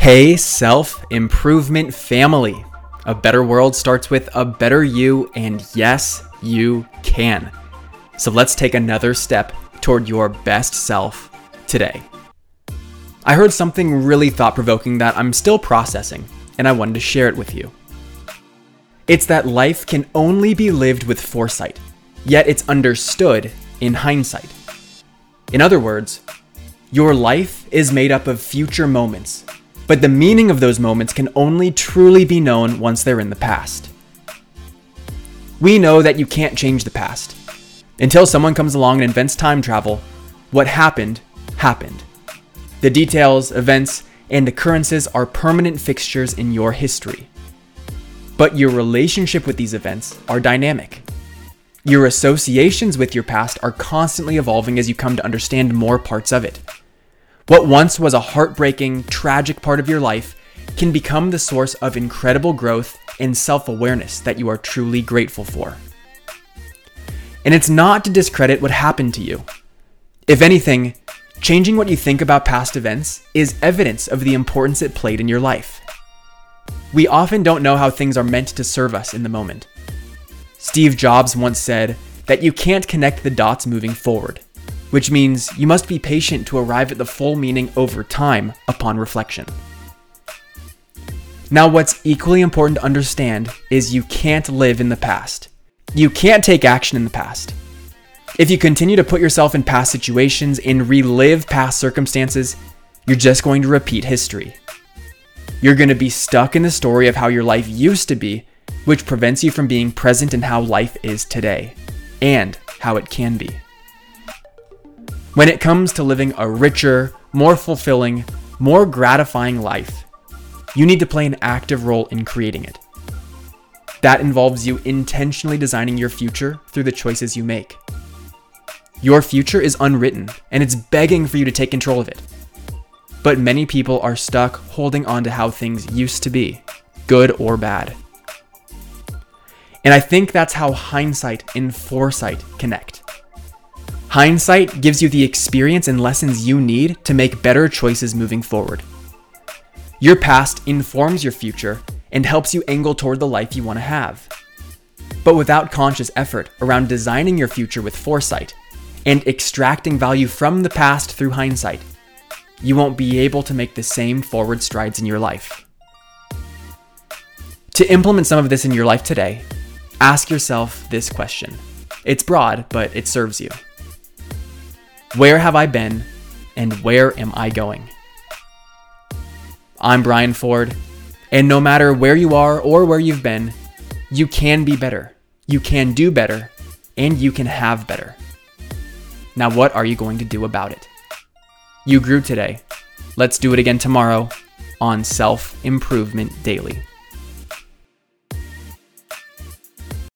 Hey, self improvement family. A better world starts with a better you, and yes, you can. So let's take another step toward your best self today. I heard something really thought provoking that I'm still processing, and I wanted to share it with you. It's that life can only be lived with foresight, yet it's understood in hindsight. In other words, your life is made up of future moments, but the meaning of those moments can only truly be known once they're in the past. We know that you can't change the past. Until someone comes along and invents time travel, what happened, happened. The details, events, and occurrences are permanent fixtures in your history. But your relationship with these events are dynamic. Your associations with your past are constantly evolving as you come to understand more parts of it. What once was a heartbreaking, tragic part of your life can become the source of incredible growth and self awareness that you are truly grateful for. And it's not to discredit what happened to you. If anything, changing what you think about past events is evidence of the importance it played in your life. We often don't know how things are meant to serve us in the moment. Steve Jobs once said that you can't connect the dots moving forward, which means you must be patient to arrive at the full meaning over time upon reflection. Now, what's equally important to understand is you can't live in the past. You can't take action in the past. If you continue to put yourself in past situations and relive past circumstances, you're just going to repeat history. You're going to be stuck in the story of how your life used to be which prevents you from being present in how life is today and how it can be. When it comes to living a richer, more fulfilling, more gratifying life, you need to play an active role in creating it. That involves you intentionally designing your future through the choices you make. Your future is unwritten, and it's begging for you to take control of it. But many people are stuck holding on to how things used to be, good or bad. And I think that's how hindsight and foresight connect. Hindsight gives you the experience and lessons you need to make better choices moving forward. Your past informs your future and helps you angle toward the life you want to have. But without conscious effort around designing your future with foresight and extracting value from the past through hindsight, you won't be able to make the same forward strides in your life. To implement some of this in your life today, ask yourself this question. It's broad, but it serves you. Where have I been, and where am I going? I'm Brian Ford, and no matter where you are or where you've been, you can be better, you can do better, and you can have better. Now, what are you going to do about it? You grew today. Let's do it again tomorrow on Self Improvement Daily.